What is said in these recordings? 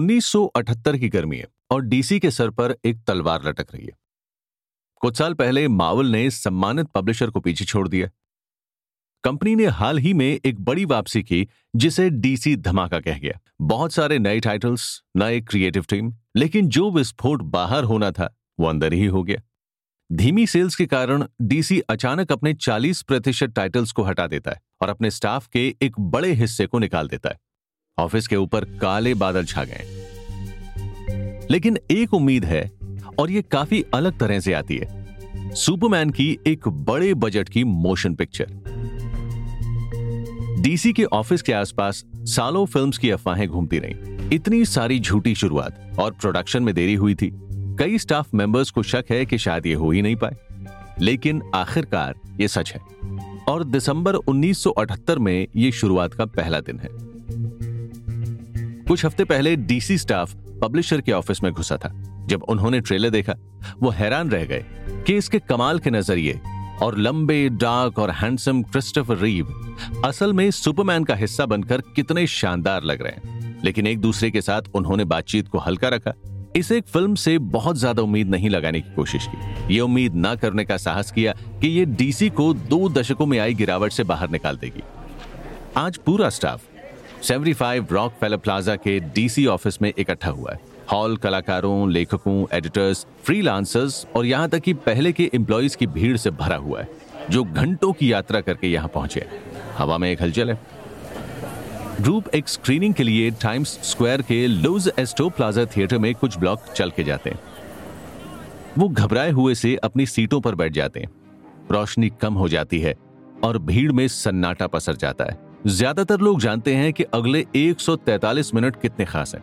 1978 की गर्मी है और डीसी के सर पर एक तलवार लटक रही है। कुछ साल पहले मावल ने सम्मानित पब्लिशर को पीछे छोड़ दिया। कंपनी ने हाल ही में एक बड़ी वापसी की, जिसे डीसी धमाका कह गया। बहुत सारे नए टाइटल्स नए क्रिएटिव टीम लेकिन जो विस्फोट बाहर होना था, वो अंदर ही हो गया। धीमी सेल्स के कारण डीसी अचानक अपने 40 प्रतिशत टाइटल्स को हटा देता है और अपने स्टाफ के एक बड़े हिस्से को निकाल देता है। ऑफ़िस के ऊपर काले बादल छा गए। लेकिन एक उम्मीद है, और ये काफ़ी अलग तरह से आती है, सुपरमैन की एक बड़े बजट की मोशन पिक्चर। डीसी के ऑफ़िस के आसपास सालों फिल्म्स की अफवाहें घूमती रहीं। इतनी सारी झूठी शुरुआत और प्रोडक्शन में देरी हुई थी। कई स्टाफ मेंबर्स को शक है कि शायद ये हो ही नहीं पाए। लेकिन आखिरकार ये सच है। और दिसंबर 1978 में ये शुरुआत का पहला दिन है। कुछ हफ़्ते पहले डीसी स्टाफ पब्लिशर के ऑफ़िस में घुसा था। जब उन्होंने ट्रेलर देखा, वो हैरान रह गए कि इसके कमाल के नज़रिए और लंबे, डार्क और हैंडसम क्रिस्टोफर रीव असल में सुपरमैन का हिस्सा बनकर कितने शानदार लग रहे हैं। लेकिन एक दूसरे के साथ उन्होंने बातचीत को हल्का रखा। इस एक फ़िल्म से बहुत ज़्यादा उम्मीद नहीं लगाने की कोशिश की। ये उम्मीद ना करने का साहस किया कि ये डीसी को दो दशकों में आई गिरावट से बाहर निकाल देगी। आज पूरा स्टाफ 75 रॉक फेलर प्लाजा के डीसी ऑफ़िस में इकट्ठा हुआ है। हॉल कलाकारों, लेखकों एडिटर्स फ्रीलांसर्स और यहाँ तक कि पहले के एम्प्लॉयज़ की भीड़ से भरा हुआ है, जो घंटों की यात्रा करके यहाँ पहुँचे हवा में एक हलचल है। ग्रुप एक स्क्रीनिंग के लिए टाइम्स स्क्वायर के लूज एस्टो प्लाजा थिएटर में कुछ ब्लॉक चल के जाते हैं। वो घबराए हुए से अपनी सीटों पर बैठ जाते हैं। रोशनी कम हो जाती है और भीड़ में सन्नाटा पसर जाता है। ज़्यादातर लोग जानते हैं कि अगले 143 मिनट कितने खास हैं।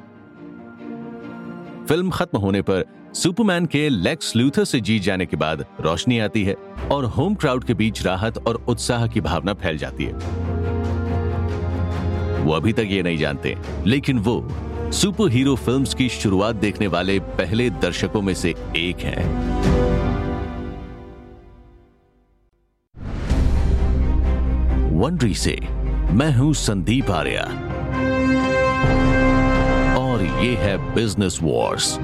फ़िल्म खत्म होने पर सुपरमैन के लेक्स लूथर से जीत जाने के बाद रोशनी आती है और होम क्राउड के बीच राहत और उत्साह की भावना फैल जाती है। वो अभी तक ये नहीं जानते, लेकिन वो सुपर हीरो फिल्म्स की शुरुआत देखने वाले पहले दर्शकों में से एक हैं। वनरी से मैं हूँ संदीप आर्या। और ये है बिज़नेस वॉर्स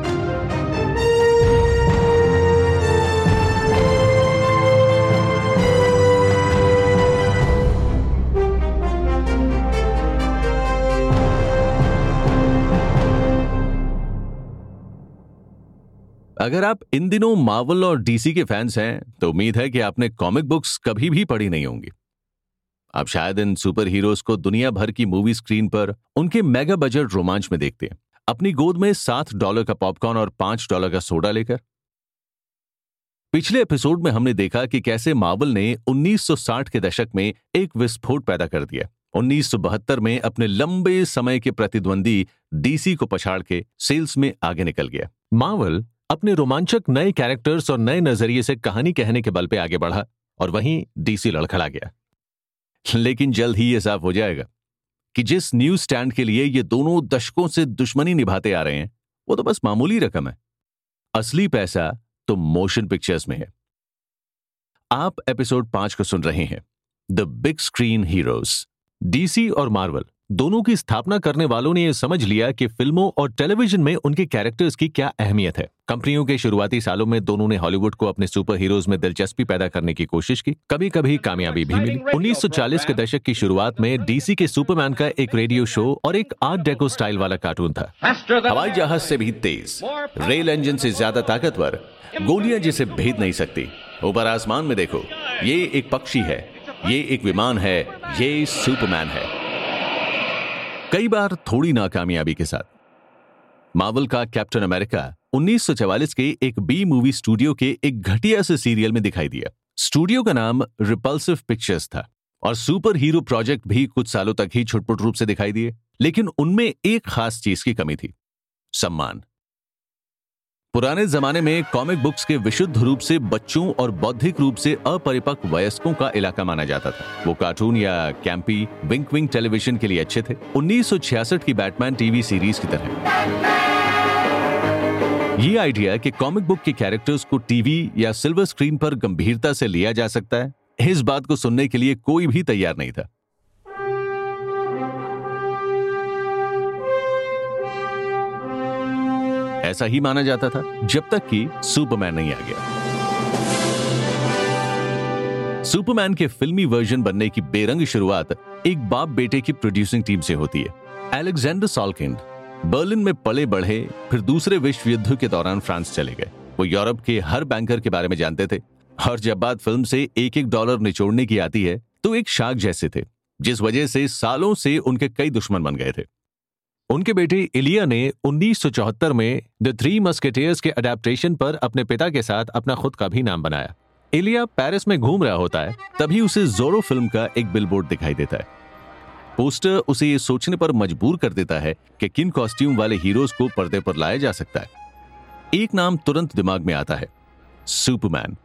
अगर आप इन दिनों मावल और डीसी के फैंस हैं तो उम्मीद है कि आपने कॉमिक बुक्स कभी भी पढ़ी नहीं होंगी। आप शायद इन सुपर हीरोज को दुनिया भर की मूवी स्क्रीन पर उनके मेगा बजट रोमांच में देखते हैं। अपनी गोद में सात डॉलर का पॉपकॉर्न और पाँच डॉलर का सोडा लेकर। पिछले एपिसोड में हमने देखा कि कैसे मावल ने 1960 के दशक में एक विस्फोट पैदा कर दिया। 1972 में अपने लंबे समय के प्रतिद्वंदी डीसी को पछाड़ के सेल्स में आगे निकल गया। मावल अपने रोमांचक नए कैरेक्टर्स और नए नज़रिए से कहानी कहने के बल पे आगे बढ़ा और वहीं डीसी लड़खड़ा गया। लेकिन जल्द ही यह साफ़ हो जाएगा कि जिस न्यूज़ स्टैंड के लिए ये दोनों दशकों से दुश्मनी निभाते आ रहे हैं, वो तो बस मामूली रकम है। असली पैसा तो मोशन पिक्चर्स में है। आप एपिसोड पाँच को सुन रहे हैं, the big screen heroes, DC और मार्वल। दोनों की स्थापना करने वालों ने यह समझ लिया कि फ़िल्मों और टेलीविज़न में उनके कैरेक्टर्स की क्या अहमियत है। कंपनियों के शुरुआती सालों में दोनों ने हॉलीवुड को अपने सुपर हीरोज में दिलचस्पी पैदा करने की कोशिश की। कभी कभी कामयाबी भी मिली। 1940 के दशक की शुरुआत में डीसी के सुपरमैन का एक रेडियो शो और एक आर्ट डेको स्टाइल वाला कार्टून था। हवाई जहाज़ से भी तेज, रेल इंजन से ज़्यादा ताकतवर, गोलियाँ जिसे भेद नहीं सकती। ऊपर आसमान में देखो, ये एक पक्षी है, ये एक विमान है, ये सुपरमैन है। कई बार थोड़ी नाकामयाबी के साथ। मावल का कैप्टन अमेरिका 1944 के एक बी मूवी स्टूडियो के एक घटिया से सीरियल में दिखाई दिया। स्टूडियो का नाम रिपल्सिव पिक्चर्स था और सुपर हीरो प्रोजेक्ट भी कुछ सालों तक ही छुटपुट रूप से दिखाई दिए, लेकिन उनमें एक खास चीज़ की कमी थी, सम्मान। पुराने जमाने में कॉमिक बुक्स के विशुद्ध रूप से बच्चों और बौद्धिक रूप से अपरिपक्व वयस्कों का इलाका माना जाता था। वो कार्टून या कैंपी विंक विंक टेलीविज़न के लिए अच्छे थे। 1966 की बैटमैन टीवी सीरीज़ की तरह। ये आइडिया कि कॉमिक बुक के कैरेक्टर्स को टीवी या सिल्वर स्क्रीन पर गंभीरता से लिया जा सकता है, इस बात को सुनने के लिए कोई भी तैयार नहीं था। ऐसा ही माना जाता था, जब तक कि सुपरमैन नहीं आ गया। सुपरमैन के फिल्मी वर्जन बनने की बेरंग शुरुआत एक बाप बेटे की प्रोड्यूसिंग टीम से होती है। एलेक्जेंडर सॉल्किंड बर्लिन में पले बढ़े, फिर दूसरे विश्व युद्ध के दौरान फ्रांस चले गए। वो यूरोप के हर बैंकर के बारे में जानते थे। और जब बात फ़िल्म से एक एक डॉलर निचोड़ने की आती है तो एक शाक जैसे थे, जिस वजह से सालों से उनके कई दुश्मन बन गए थे। उनके बेटे इलिया ने 1974 में द थ्री मस्केटियर्स के अडेप्टेशन पर अपने पिता के साथ अपना खुद का भी नाम बनाया। इलिया पेरिस में घूम रहा होता है, तभी उसे जोरो फ़िल्म का एक बिलबोर्ड दिखाई देता है। पोस्टर उसे ये सोचने पर मजबूर कर देता है कि किन कॉस्ट्यूम वाले हीरोज को पर्दे पर लाया जा सकता है। एक नाम तुरंत दिमाग में आता है सुपरमैन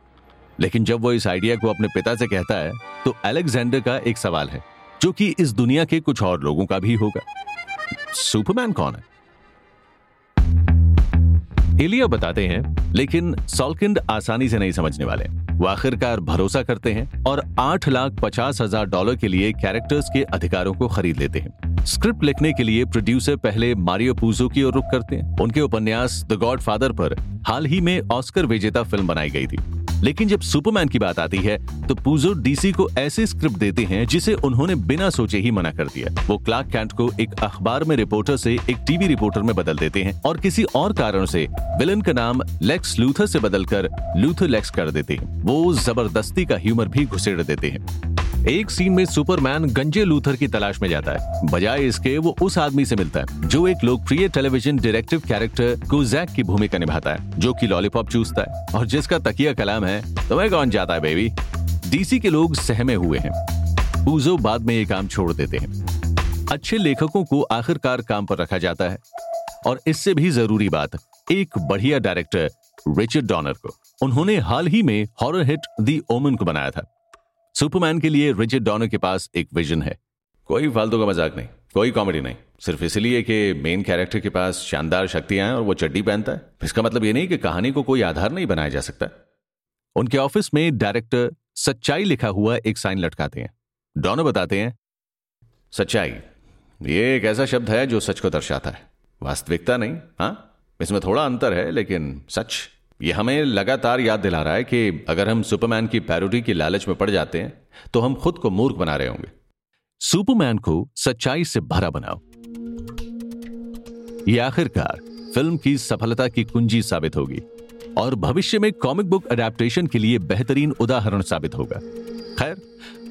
लेकिन जब वो इस आइडिया को अपने पिता से कहता है तो अलेक्जेंडर का एक सवाल है, जो कि इस दुनिया के कुछ और लोगों का भी होगा। सुपरमैन कौन है? एलिया बताते हैं, लेकिन सॉल्किंड आसानी से नहीं समझने वाले। वो आखिरकार भरोसा करते हैं और आठ लाख पचास हज़ार डॉलर के लिए कैरेक्टर्स के अधिकारों को खरीद लेते हैं। स्क्रिप्ट लिखने के लिए प्रोड्यूसर पहले मारियो पूजो की ओर रुख करते हैं। उनके उपन्यास द गॉड फादर पर हाल ही में ऑस्कर विजेता फ़िल्म बनाई गई थी। लेकिन जब सुपरमैन की बात आती है तो पूजो डीसी को ऐसे स्क्रिप्ट देते हैं जिसे उन्होंने बिना सोचे ही मना कर दिया। वो क्लार्क कैंट को एक अखबार में रिपोर्टर से, एक टीवी रिपोर्टर में बदल देते हैं और किसी और कारण से, विलन का नाम लेक्स लूथर से बदलकर लूथर लेक्स कर देते हैं। वो ज़बरदस्ती का ह्यूमर भी घुसेड़ देते हैं। एक सीन में सुपरमैन गंजे लूथर की तलाश में जाता है। बजाय इसके, वो उस आदमी से मिलता है, जो एक लोकप्रिय टेलीविज़न डायरेक्टिव कैरेक्टर कुजैक की भूमिका निभाता है, जो कि लॉलीपॉप चूसता है। और जिसका तकिया कलाम है, तुम्हें कौन जाता है बेबी डीसी के लोग सहमे हुए हैं। पूजो बाद में ये काम छोड़ देते हैं। अच्छे लेखकों को आखिरकार काम पर रखा जाता है। और इससे भी ज़रूरी बात, एक बढ़िया डायरेक्टर रिचर्ड डॉनर को। उन्होंने हाल ही में हॉरर हिट दी ओमन को बनाया था। सुपरमैन के लिए रिचर्ड डॉनर के पास एक विजन है। कोई फालतू का मज़ाक नहीं, कोई कॉमेडी नहीं। सिर्फ़ इसलिए कि मेन कैरेक्टर के पास शानदार शक्तियाँ हैं और वो चड्डी पहनता है। इसका मतलब ये नहीं कि कहानी को कोई आधार नहीं बनाया जा सकता। उनके ऑफ़िस में डायरेक्टर सच्चाई लिखा हुआ एक साइन लटकाते हैं। डॉनर बताते हैं, सच्चाई, ये एक ऐसा शब्द है जो सच को दर्शाता है। वास्तविकता नहीं हाँ? इसमें थोड़ा अंतर है, लेकिन सच ये हमें लगातार याद दिला रहा है कि अगर हम सुपरमैन की पैरोडी की लालच में पड़ जाते हैं तो हम खुद को मूर्ख बना रहे होंगे। सुपरमैन को सच्चाई से भरा बनाओ। ये आखिरकार फ़िल्म की सफलता की कुंजी साबित होगी और भविष्य में कॉमिक बुक अडेप्टेशन के लिए बेहतरीन उदाहरण साबित होगा। खैर,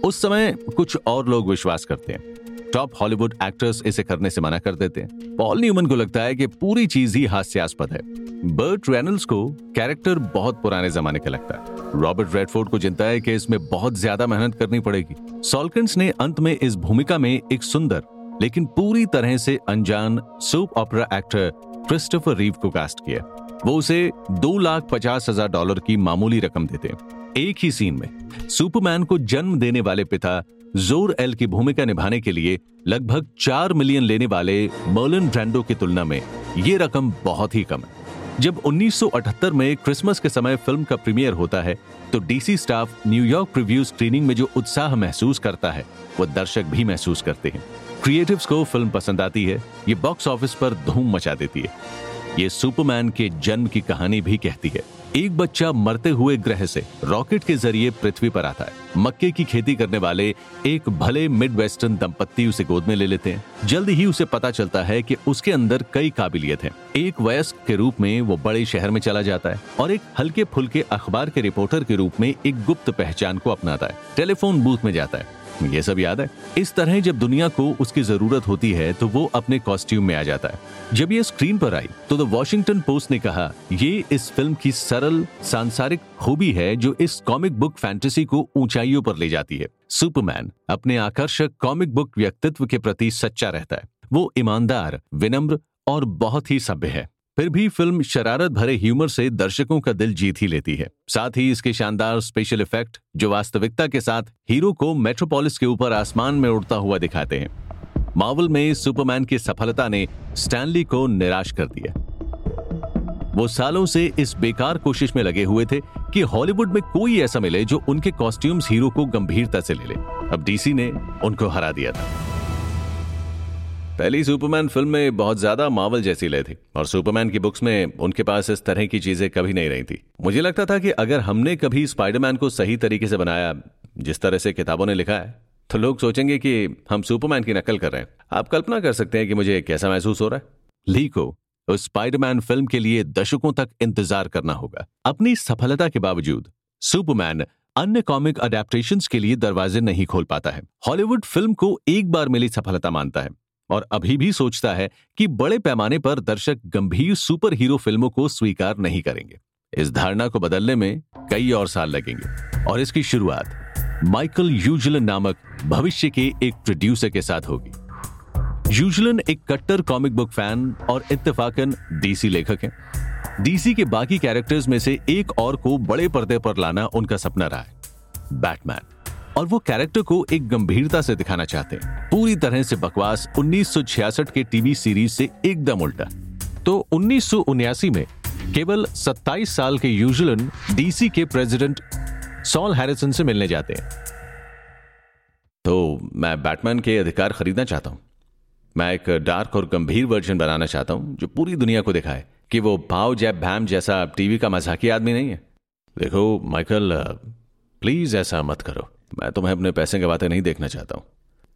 उस समय कुछ और लोग विश्वास करते हैं। टॉप हॉलीवुड एक्टर्स इसे करने से मना कर देते हैं। पॉल न्यूमन को लगता है कि पूरी चीज़ ही हास्यास्पद है। बर्ट रेनल्स को कैरेक्टर बहुत पुराने जमाने का लगता है। रॉबर्ट रेडफोर्ड को चिंता है कि इसमें बहुत ज़्यादा मेहनत करनी पड़ेगी। सॉल्किंस ने अंत में इस भूमिका में एक सुंदर, लेकिन पूरी तरह से अनजान soap opera actor Christopher Reeve को कास्ट किया। वो उसे दो लाख पचास हज़ार डॉलर की मामूली रकम देते हैं। एक ही सीन में सुपरमैन को जन्म देने वाले पिता ज़ोर एल की भूमिका निभाने के लिए लगभग चार मिलियन लेने वाले मर्लिन ब्रैंडो की तुलना में ये रकम बहुत ही कम है। जब 1978 में क्रिसमस के समय फ़िल्म का प्रीमियर होता है तो DC staff New York preview screening में जो उत्साह महसूस करता है, वो दर्शक भी महसूस करते हैं। क्रिएटिव्स को फ़िल्म पसंद आती है, ये बॉक्स ऑफ़िस पर धूम मचा देती है। ये सुपरमैन के जन्म की कहानी भी कहती है। एक बच्चा मरते हुए ग्रह से रॉकेट के ज़रिए पृथ्वी पर आता है। मक्के की खेती करने वाले एक भले मिड वेस्टर्न दंपत्ति उसे गोद में ले लेते हैं। जल्द ही उसे पता चलता है कि उसके अंदर कई काबिलियत है। एक वयस्क के रूप में वो बड़े शहर में चला जाता है और एक हल्के फुल्के अखबार के रिपोर्टर के रूप में एक गुप्त पहचान को अपनाता है। टेलीफोन बूथ में जाता है। ये सब याद है। इस तरह जब दुनिया को उसकी ज़रूरत होती है तो वो अपने कॉस्ट्यूम में आ जाता है। जब ये स्क्रीन पर आई तो द वॉशिंगटन पोस्ट ने कहा, ये इस फ़िल्म की सरल, सांसारिक खूबी है, जो इस कॉमिक बुक फैंटेसी को ऊंचाइयों पर ले जाती है। सुपरमैन अपने आकर्षक कॉमिक बुक व्यक्तित्व के प्रति सच्चा रहता है। वो ईमानदार, विनम्र और बहुत ही सभ्य है। फिर भी फ़िल्म शरारत भरे ह्यूमर से दर्शकों का दिल जीत ही लेती है। साथ ही इसके शानदार स्पेशल इफ़ेक्ट जो वास्तविकता के साथ हीरो को मेट्रोपोलिस के ऊपर आसमान में उड़ता हुआ दिखाते हैं। मावल में सुपरमैन की सफलता ने स्टैनली को निराश कर दिया। वो सालों से इस बेकार कोशिश में लगे हुए थे कि हॉलीवुड में कोई ऐसा मिले जो उनके कॉस्ट्यूम्स हीरो को गंभीरता से ले ले। अब डीसी ने उनको हरा दिया था। पहली सुपरमैन फ़िल्म में बहुत ज़्यादा मावल जैसी लय थी, और सुपरमैन की बुक्स में उनके पास इस तरह की चीज़ें कभी नहीं रही थी। मुझे लगता था कि अगर हमने कभी स्पाइडरमैन को सही तरीके से बनाया, जिस तरह से किताबों ने लिखा है तो लोग सोचेंगे कि हम सुपरमैन की नकल कर रहे हैं। आप कल्पना कर सकते हैं कि मुझे कैसा महसूस हो रहा है। ली को उस स्पाइडरमैन फ़िल्म के लिए दशकों तक इंतज़ार करना होगा। अपनी सफलता के बावजूद, सुपरमैन अन्य कॉमिक अडेप्टेशन के लिए दरवाजे नहीं खोल पाता है। हॉलीवुड फ़िल्म को एक बार मिली सफलता मानता है। और अभी भी सोचता है कि बड़े पैमाने पर दर्शक गंभीर सुपर हीरो फ़िल्मों को स्वीकार नहीं करेंगे। इस धारणा को बदलने में कई और साल लगेंगे। और इसकी शुरुआत माइकल यूजलन नामक भविष्य के एक प्रोड्यूसर के साथ होगी। यूजलन एक कट्टर कॉमिक बुक फ़ैन और इत्तेफाकन डीसी लेखक हैं। डीसी के बाकी कैरेक्टर्स में से एक और को बड़े पर्दे पर लाना उनका सपना रहा है। बैटमैन और वो कैरेक्टर को एक गंभीरता से दिखाना चाहते हैं। पूरी तरह से बकवास 1966 के टीवी सीरीज़ से एकदम उल्टा। तो उन्नीस में केवल 27 साल के यूजलन डीसी के प्रेसिडेंट सॉल हैरिसन से मिलने जाते हैं। तो मैं बैटमैन के अधिकार खरीदना चाहता हूँ। मैं एक डार्क और गंभीर वर्जन बनाना चाहता हूँ, जो पूरी दुनिया को दिखाए कि वो भाव जैब भैम जैसा टीवी का मजाकी आदमी नहीं है। देखो माइकल प्लीज़ ऐसा मत करो। मैं तुम्हें अपने पैसे गवाते नहीं देखना चाहता हूँ।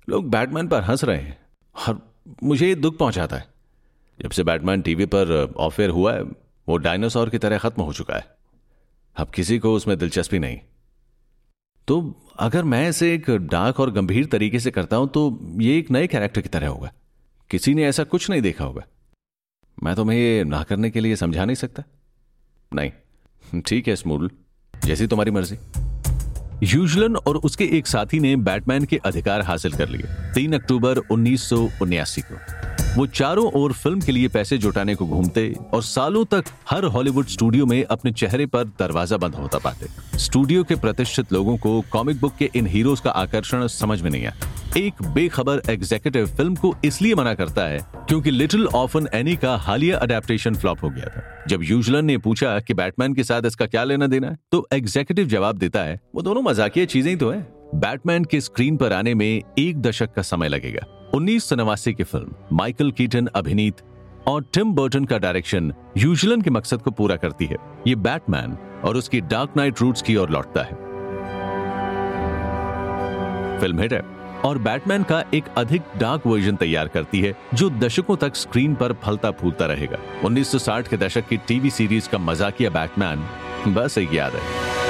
लोग बैटमैन पर हंस रहे हैं और मुझे ये दुख पहुंचाता है। जब से बैटमैन टीवी पर ऑफेयर हुआ है, वो डायनासोर की तरह खत्म हो चुका है। अब किसी को उसमें दिलचस्पी नहीं। तो अगर मैं इसे एक डार्क और गंभीर तरीके से करता हूँ तो ये एक नए कैरेक्टर की तरह होगा। किसी ने ऐसा कुछ नहीं देखा होगा। मैं तुम्हें ये ना करने के लिए समझा नहीं सकता। नहीं। ठीक है, स्मूल। जैसी तुम्हारी मर्ज़ी। यूजलन और उसके एक साथी ने बैटमैन के अधिकार हासिल कर लिए, तीन अक्टूबर उन्नीस को। वो चारों ओर फ़िल्म के लिए पैसे जुटाने को घूमते और सालों तक हर हॉलीवुड स्टूडियो में अपने चेहरे पर दरवाज़ा बंद होता पाते। स्टूडियो के प्रतिष्ठित लोगों को कॉमिक बुक के इन हीरोज का आकर्षण समझ में नहीं आया। एक बेखबर एग्जीक्यूटिव फ़िल्म को इसलिए मना करता है क्योंकि लिटिल ऑफन एनी का हालिया अडेप्टेशन फ्लॉप हो गया था। जब यूजलन ने पूछा कि बैटमैन के साथ इसका क्या लेना देना है तो एग्जीक्यूटिव जवाब देता है, वो दोनों मजाकिया चीज़ें ही तो है। बैटमैन के स्क्रीन पर आने में एक दशक का समय लगेगा। उन्नीस की फ़िल्म माइकल कीटन, अभिनीत और टिम बर्टन का डायरेक्शन यूजलन के मकसद को पूरा करती है। ये बैटमैन और उसकी डार्क नाइट रूट्स की ओर लौटता है। फ़िल्म हिट है और बैटमैन का एक अधिक डार्क वर्जन तैयार करती है, जो दशकों तक स्क्रीन पर फलता फूलता रहेगा। 1960 के दशक की टीवी सीरीज़ का मजाकिया बैटमैन, बस एक याद है।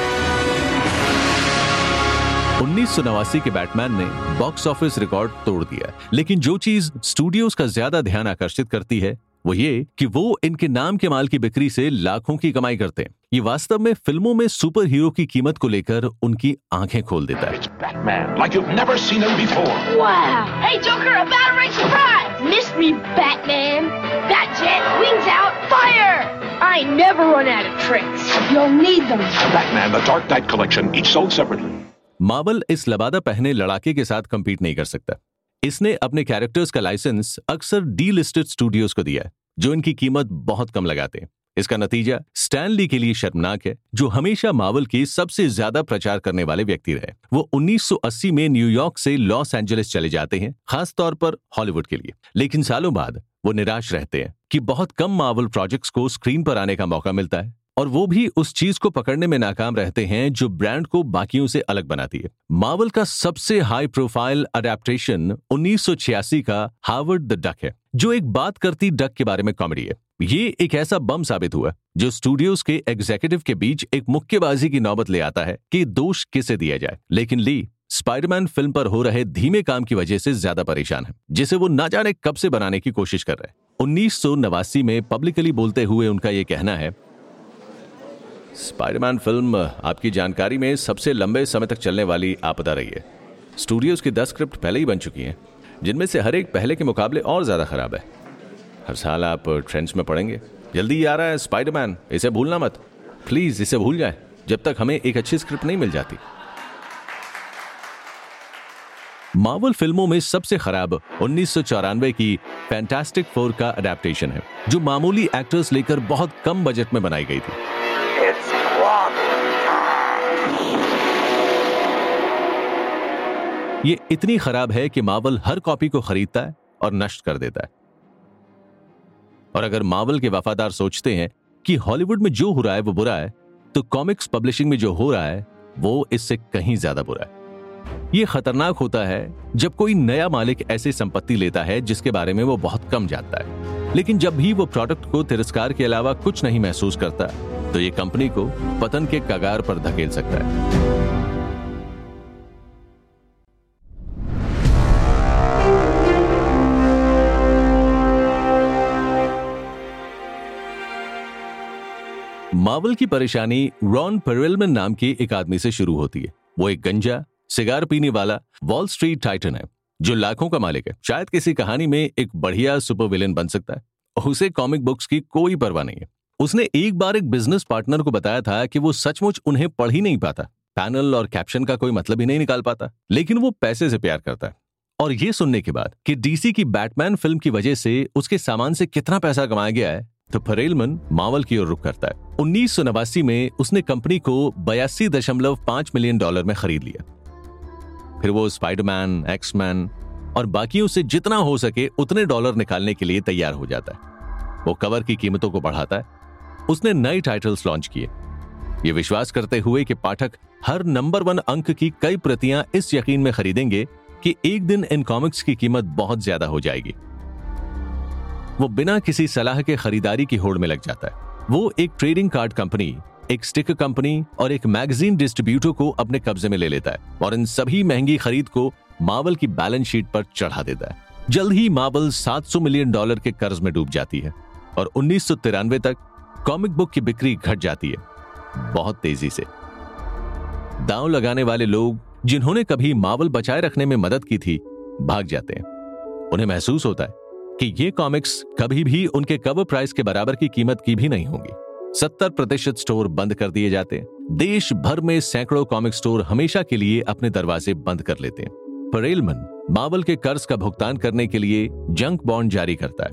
उन्नीस सौ नवासी के बैटमैन ने बॉक्स ऑफ़िस रिकॉर्ड तोड़ दिया लेकिन जो चीज़ स्टूडियोज का ज़्यादा ध्यान आकर्षित करती है वो ये कि वो इनके नाम के माल की बिक्री से लाखों की कमाई करते हैं ये वास्तव में फ़िल्मों में सुपर हीरो की कीमत को लेकर उनकी आँखें खोल देता है Batman, like wow. hey, Joker, I never run out of tricks. You'll need them. Batman, the Dark Knight collection, each sold separately. Marvel इस लबादा पहने लड़ाके के साथ कंपीट नहीं कर सकता। इसने अपने कैरेक्टर्स का लाइसेंस अक्सर डी लिस्टेड स्टूडियोज को दिया है, जो इनकी कीमत बहुत कम लगाते हैं। इसका नतीजा स्टैनली के लिए शर्मनाक है, जो हमेशा मावल के सबसे ज़्यादा प्रचार करने वाले व्यक्ति रहे। वो 1980 में न्यूयॉर्क से लॉस एंजलिस चले जाते हैं खास तौर पर हॉलीवुड के लिए। लेकिन सालों बाद वो निराश रहते हैं कि बहुत कम मावल प्रोजेक्ट्स को स्क्रीन पर आने का मौका मिलता है। और वो भी उस चीज़ को पकड़ने में नाकाम रहते हैं जो ब्रांड को बाकियों से अलग बनाती है। मार्वल का सबसे हाई प्रोफ़ाइल अडेप्टेशन 1986 का हार्वर्ड द डक है, जो एक बात करती डक के बारे में कॉमेडी है। ये एक ऐसा बम साबित हुआ जो स्टूडियोज के एग्जीक्यूटिव के बीच एक मुक्केबाजी की नौबत ले आता है कि दोष किसे दिया जाए। लेकिन ली, स्पाइडरमैन फ़िल्म पर हो रहे धीमे काम की वजह से ज़्यादा परेशान है, जिसे वो ना जाने कब से बनाने की कोशिश कर रहे हैं। उन्नीस में पब्लिकली बोलते हुए उनका ये कहना है स्पाइडरमैन फ़िल्म आपकी जानकारी में सबसे लंबे समय तक चलने वाली आपदा रही है। स्टूडियोज की दस स्क्रिप्ट पहले ही बन चुकी हैं, जिनमें से हर एक पहले के मुकाबले और ज़्यादा खराब है। हर साल आप ट्रेंड्स में पढ़ेंगे जल्दी आ रहा है स्पाइडरमैन इसे भूलना मत। प्लीज़ इसे भूल जाए, जब तक हमें एक अच्छी स्क्रिप्ट नहीं मिल जाती। मार्वल फ़िल्मों में सबसे खराब उन्नीस सौ चौरानवे की फैंटास्टिक फोर का अडेप्टेशन है, जो मामूली एक्टर्स लेकर बहुत कम बजट में बनाई गई थी। ये इतनी खराब है कि मावल हर कॉपी को खरीदता है और नष्ट कर देता है। और अगर मावल के वफादार सोचते हैं कि हॉलीवुड में जो हो रहा है वो बुरा है तो कॉमिक्स पब्लिशिंग में जो हो रहा है, वो इससे कहीं ज़्यादा बुरा है। ये खतरनाक होता है जब कोई नया मालिक ऐसी संपत्ति लेता है जिसके बारे में वो बहुत कम जानता है। लेकिन जब भी वो प्रोडक्ट को तिरस्कार के अलावा कुछ नहीं महसूस करता तो ये कंपनी को पतन के कगार पर धकेल सकता है। मावल की परेशानी रॉन पेरेलमन नाम के एक आदमी से शुरू होती है। वो एक गंजा, सिगार पीने वाला वॉल स्ट्रीट टाइटन है, जो लाखों का मालिक है। शायद किसी कहानी में एक बढ़िया सुपर विलेन बन सकता है। उसे कॉमिक बुक्स की कोई परवाह नहीं है। उसने एक बार एक बिज़नेस पार्टनर को बताया था कि वो सचमुच उन्हें पढ़ ही नहीं पाता। पैनल और कैप्शन का कोई मतलब ही नहीं निकाल पाता, लेकिन वो पैसे से प्यार करता है। और ये सुनने के बाद कि डीसी की बैटमैन फ़िल्म की वजह से उसके सामान से कितना पैसा कमाया गया है तो फरेलमन मावल की ओर रुख करता है। उन्नीस सौ नवासी में उसने कंपनी को बयासी दशमलव पाँच मिलियन डॉलर में खरीद लिया। फिर वो स्पाइडरमैन, एक्समैन और बाकियों से जितना हो सके उतने डॉलर निकालने के लिए तैयार हो जाता है। वो कवर की कीमतों को बढ़ाता है। उसने नए टाइटल्स लॉन्च किए। ये विश्वास करते हुए कि पाठक हर नंबर वन अंक की कई प्रतियाँ इस यकीन में खरीदेंगे कि एक दिन इन कॉमिक्स की कीमत बहुत ज़्यादा हो जाएगी। वो बिना किसी सलाह के खरीदारी की होड़ में लग जाता है। वो एक ट्रेडिंग कार्ड कंपनी एक स्टिकर कंपनी और एक मैगजीन डिस्ट्रीब्यूटर को अपने कब्जे में ले लेता है और इन सभी महँगी खरीद को मावल की बैलेंस शीट पर चढ़ा देता है। जल्द ही मावल 700 मिलियन डॉलर के कर्ज में डूब जाती है और उन्नीस सौ तिरानवे तक कॉमिक बुक की बिक्री घट जाती है, बहुत तेज़ी से। दांव लगाने वाले लोग जिन्होंने कभी मावल बचाए रखने में मदद की थी, भाग जाते हैं। उन्हें महसूस होता है कि ये कॉमिक्स कभी भी उनके कवर प्राइस के बराबर की कीमत की भी नहीं होंगी। सत्तर प्रतिशत स्टोर बंद कर दिए जाते देश भर में सैकड़ों कॉमिक स्टोर हमेशा के लिए अपने दरवाजे बंद कर लेते परेलमन मावल के कर्ज का भुगतान करने के लिए जंक बॉन्ड जारी करता है।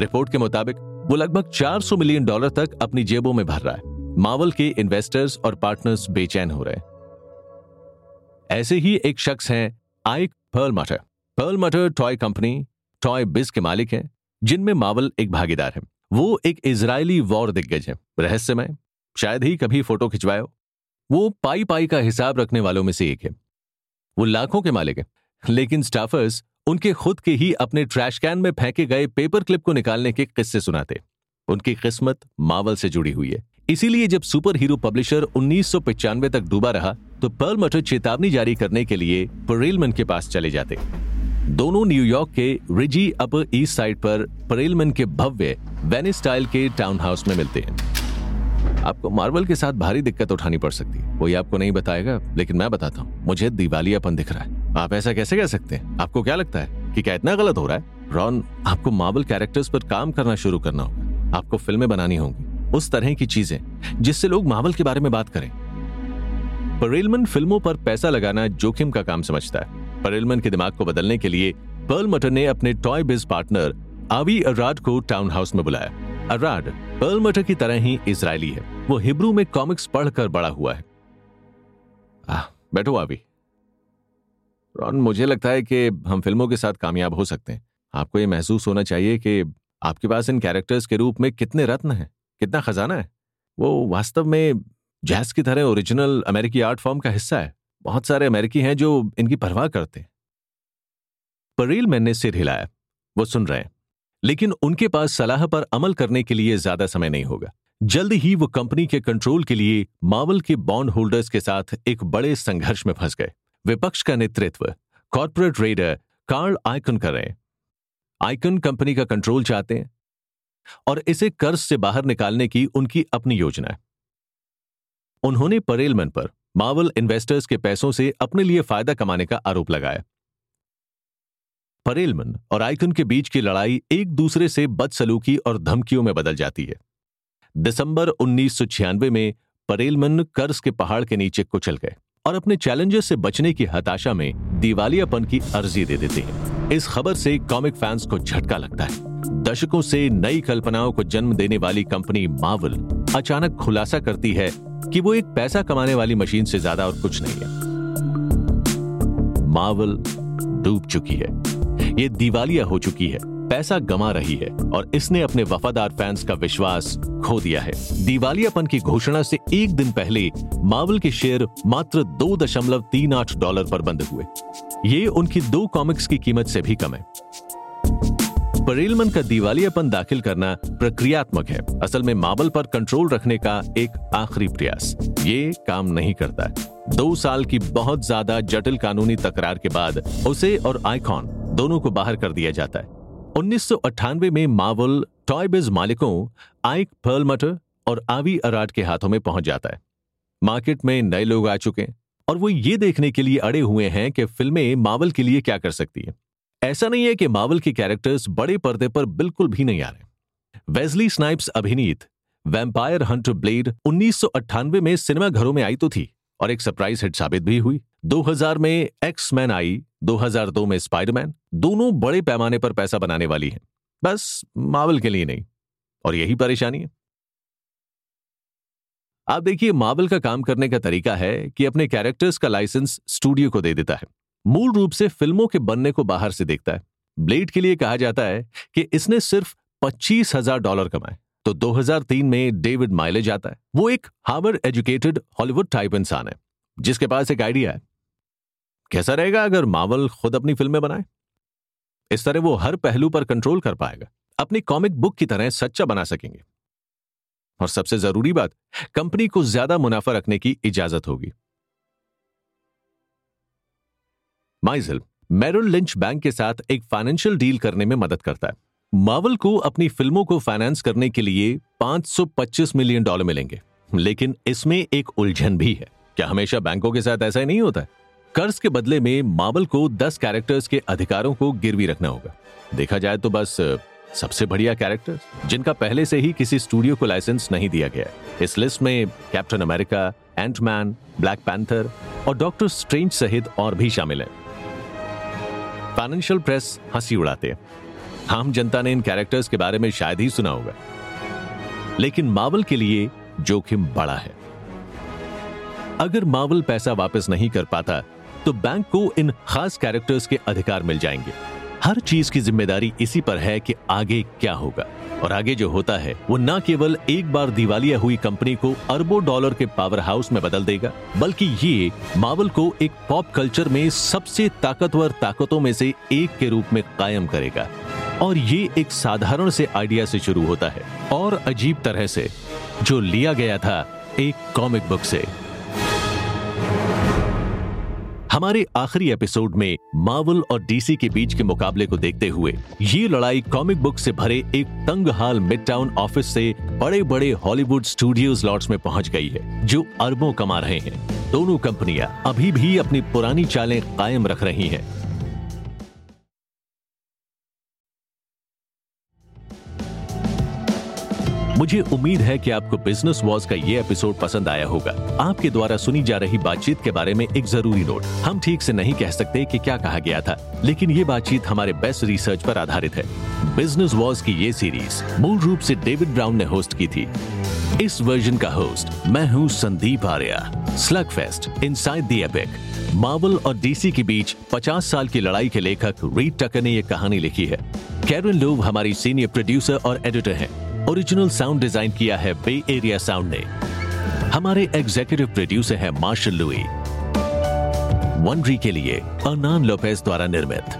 रिपोर्ट के मुताबिक, वो लगभग 400 मिलियन डॉलर तक अपनी जेबों में भर रहा है। मावल के इन्वेस्टर्स और पार्टनर्स बेचैन हो रहे ऐसे ही एक शख्स हैं आइक पर्ल मटर पर्ल मटर टॉय कंपनी टॉय बिज के मालिक हैं, जिनमें मावल एक भागीदार है। वो एक इजरायली वॉर दिग्गज है। रहस्यमय, शायद ही कभी फ़ोटो खिंचवाए वो पाई पाई का हिसाब रखने वालों में से एक है। वो लाखों के मालिक है। लेकिन स्टाफर्स उनके खुद के ही अपने ट्रैश कैन में फेंके गए पेपर क्लिप को निकालने के किस्से सुनाते उनकी किस्मत मावल से जुड़ी हुई है। इसीलिए जब सुपर हीरो पब्लिशर उन्नीस तक डूबा रहा तो पर्ल मटर चेतावनी जारी करने के लिए परेलमन के पास चले जाते दोनों न्यूयॉर्क के रिजी अपर ईस्ट साइड पर परेलमन के भव्य वेनिस स्टाइल के टाउन हाउस में मिलते हैं। आपको मार्बल के साथ भारी दिक्कत उठानी पड़ सकती है। कोई आपको नहीं बताएगा, लेकिन मैं बताता हूँ। मुझे दिवालियापन दिख रहा है। आप ऐसा कैसे कह सकते हैं? आपको क्या लगता है कि क्या इतना गलत हो रहा है? रॉन, आपको मार्बल कैरेक्टर्स पर काम करना शुरू करना होगा। आपको फ़िल्में बनानी होंगी। उस तरह की चीज़ें, जिससे लोग मार्बल के बारे में बात करें। परेलमन फ़िल्मों पर पैसा लगाना जोखिम का काम समझता है। परेलमन के दिमाग को बदलने के लिए पर्ल मटर ने अपने टॉय बिज पार्टनर आवी अराड को टाउन हाउस में बुलाया। अराड पर्ल मटर की तरह ही इसराइली है। वो हिब्रू में कॉमिक्स पढ़कर बड़ा हुआ है। आ, बैठो आवी। रॉन मुझे लगता है कि हम फ़िल्मों के साथ कामयाब हो सकते हैं। आपको ये महसूस होना चाहिए कि आपके पास इन कैरेक्टर्स के रूप में कितने रत्न हैं कितना खजाना है। वो वास्तव में जैस की तरह ओरिजिनल अमेरिकी आर्ट फॉर्म का हिस्सा है। बहुत सारे अमेरिकी हैं जो इनकी परवाह करते हैं। मैन ने सिर हिलाया। वो सुन रहे हैं। लेकिन उनके पास सलाह पर अमल करने के लिए ज़्यादा समय नहीं होगा। जल्द ही वो कंपनी के कंट्रोल के लिए मावल के बॉन्ड होल्डर्स के साथ एक बड़े संघर्ष में फंस गए। विपक्ष का नेतृत्व, कॉर्पोरेट रेडर कार्ल आइकन कर रहे हैं। आइकन कंपनी का कंट्रोल चाहते हैं और इसे कर्ज से बाहर निकालने की उनकी अपनी योजना है। उन्होंने परेलमन पर मावल इन्वेस्टर्स के पैसों से अपने लिए फ़ायदा कमाने का आरोप लगाया। परेलमन और आइकन के बीच की लड़ाई एक दूसरे से बदसलूकी और धमकियों में बदल जाती है। दिसंबर उन्नीस में परेलमन कर्ज के पहाड़ के नीचे कुचल गए और अपने चैलेंजर से बचने की हताशा में दिवालियापन की अर्जी दे देते हैं। इस खबर से कॉमिक फैंस को झटका लगता है। दशकों से नई कल्पनाओं को जन्म देने वाली कंपनी मावल अचानक खुलासा करती है कि वो एक पैसा कमाने वाली मशीन से ज़्यादा और कुछ नहीं है। मावल डूब चुकी है। ये दिवालिया हो चुकी है। पैसा गमा रही है और इसने अपने वफादार फैंस का विश्वास खो दिया है। दिवालियापन की घोषणा से एक दिन पहले मार्वल के शेयर मात्र दो दशमलव तीन आठ डॉलर पर बंद हुए। ये उनकी दो कॉमिक्स की कीमत से भी कम है। परेलमन का दिवालियापन दाखिल करना प्रक्रियात्मक है। असल में मार्बल पर कंट्रोल रखने का एक आखिरी प्रयास। ये काम नहीं करता। दो साल की बहुत ज़्यादा जटिल कानूनी तकरार के बाद उसे और आइकॉन दोनों को बाहर कर दिया जाता है। उन्नीस सौ अट्ठानवे में मार्वल टॉयबिज मालिकों आइक पर्लमटर और आवी अराट के हाथों में पहुँच जाता है। मार्केट में नए लोग आ चुके हैं और वो ये देखने के लिए अड़े हुए हैं कि फ़िल्में मार्वल के लिए क्या कर सकती हैं। ऐसा नहीं है कि मार्वल के कैरेक्टर्स बड़े पर्दे पर बिल्कुल भी नहीं आ रहे वेजली स्नाइप्स अभिनीत, वैम्पायर हंटर ब्लेड उन्नीस सौ अट्ठानवे में सिनेमा घरों में आई तो थी और एक सरप्राइज़ हिट साबित भी हुई। 2000 में एक्स मैन आई 2002 में स्पाइडरमैन, दोनों बड़े पैमाने पर पैसा बनाने वाली हैं। बस मार्वल के लिए नहीं, और यही परेशानी है। आप देखिए, मार्वल का काम करने का तरीका है कि अपने कैरेक्टर्स का लाइसेंस स्टूडियो को दे देता है। मूल रूप से फ़िल्मों के बनने को बाहर से देखता है। ब्लेड के लिए कहा जाता है कि इसने सिर्फ़ पच्चीस हज़ार डॉलर कमाए। तो 2003 में डेविड माइलेज आता है। वो एक हार्वर्ड एजुकेटेड हॉलीवुड टाइप इंसान है, जिसके पास एक आइडिया है। कैसा रहेगा अगर मावल खुद अपनी फ़िल्में बनाए? इस तरह वो हर पहलू पर कंट्रोल कर पाएगा। अपनी कॉमिक बुक की तरह सच्चा बना सकेंगे। और सबसे ज़रूरी बात, कंपनी को ज़्यादा मुनाफा रखने की इजाज़त होगी। माइजल मेरुल लिंच बैंक के साथ एक फाइनेंशियल डील करने में मदद करता है। मावल को अपनी फ़िल्मों को फाइनेंस करने के लिए 525 मिलियन डॉलर मिलेंगे। लेकिन इसमें एक उलझन भी है। क्या हमेशा बैंकों के साथ ऐसा ही नहीं होता? कर्ज के बदले में मावल को 10 कैरेक्टर्स के अधिकारों को गिरवी रखना होगा। देखा जाए तो बस, सबसे बढ़िया कैरेक्टर्स जिनका पहले से ही किसी स्टूडियो को लाइसेंस नहीं दिया गया इस लिस्ट में Captain America Ant Man Black Panther और डॉक्टर स्ट्रेंज सहित और भी शामिल हैं। फाइनेंशियल प्रेस हँसी उड़ाते हैं। आम जनता ने इन कैरेक्टर्स के बारे में शायद ही सुना होगा। लेकिन मावल के लिए जोखिम बड़ा है। अगर मावल पैसा वापस नहीं कर पाता तो बैंक को इन खास कैरेक्टर्स के अधिकार मिल जाएँगे। हर चीज़ की ज़िम्मेदारी इसी पर है कि आगे क्या होगा। और आगे जो होता है, वो न केवल एक बार दिवालिया हुई कंपनी को अरबों डॉलर के पावर हाउस में बदल देगा, बल्कि ये मावल को एक पॉप कल्चर में सबसे ताकतवर ताकतों में से एक के रूप में कायम करेगा। और ये एक साधारण से आइडिया से शुरू होता है, और अजीब तरह से, जो लिया गया था एक कॉमिक बुक से। हमारे आखिरी एपिसोड में मार्वल और डीसी के बीच के मुकाबले को देखते हुए ये लड़ाई कॉमिक बुक से भरे एक तंग हाल मिड टाउन ऑफ़िस से बड़े बड़े हॉलीवुड स्टूडियोज लॉट्स में पहुँच गई है, जो अरबों कमा रहे हैं। दोनों कंपनियाँ अभी भी अपनी पुरानी चालें कायम रख रही हैं। मुझे उम्मीद है कि आपको बिज़नेस वॉज़ का ये एपिसोड पसंद आया होगा। आपके द्वारा सुनी जा रही बातचीत के बारे में एक ज़रूरी नोट हम ठीक से नहीं कह सकते कि क्या कहा गया था, लेकिन ये बातचीत हमारे बेस्ट रिसर्च पर आधारित है। बिज़नेस वॉज़ की ये सीरीज़ मूल रूप से डेविड ब्राउन ने होस्ट की थी। इस वर्जन का होस्ट मैं हूँ Sandeep Arya. Slugfest inside the Marvel और डीसी के बीच 50 साल की लड़ाई के लेखक रीड टकर ने यह कहानी लिखी है। कैरन लोव हमारी सीनियर प्रोड्यूसर और एडिटर हैं। ओरिजिनल साउंड डिज़ाइन किया है बे एरिया साउंड ने। हमारे एग्जीक्यूटिव प्रोड्यूसर है मार्शल लुई। वनरी के लिए अनान लोपेज द्वारा निर्मित।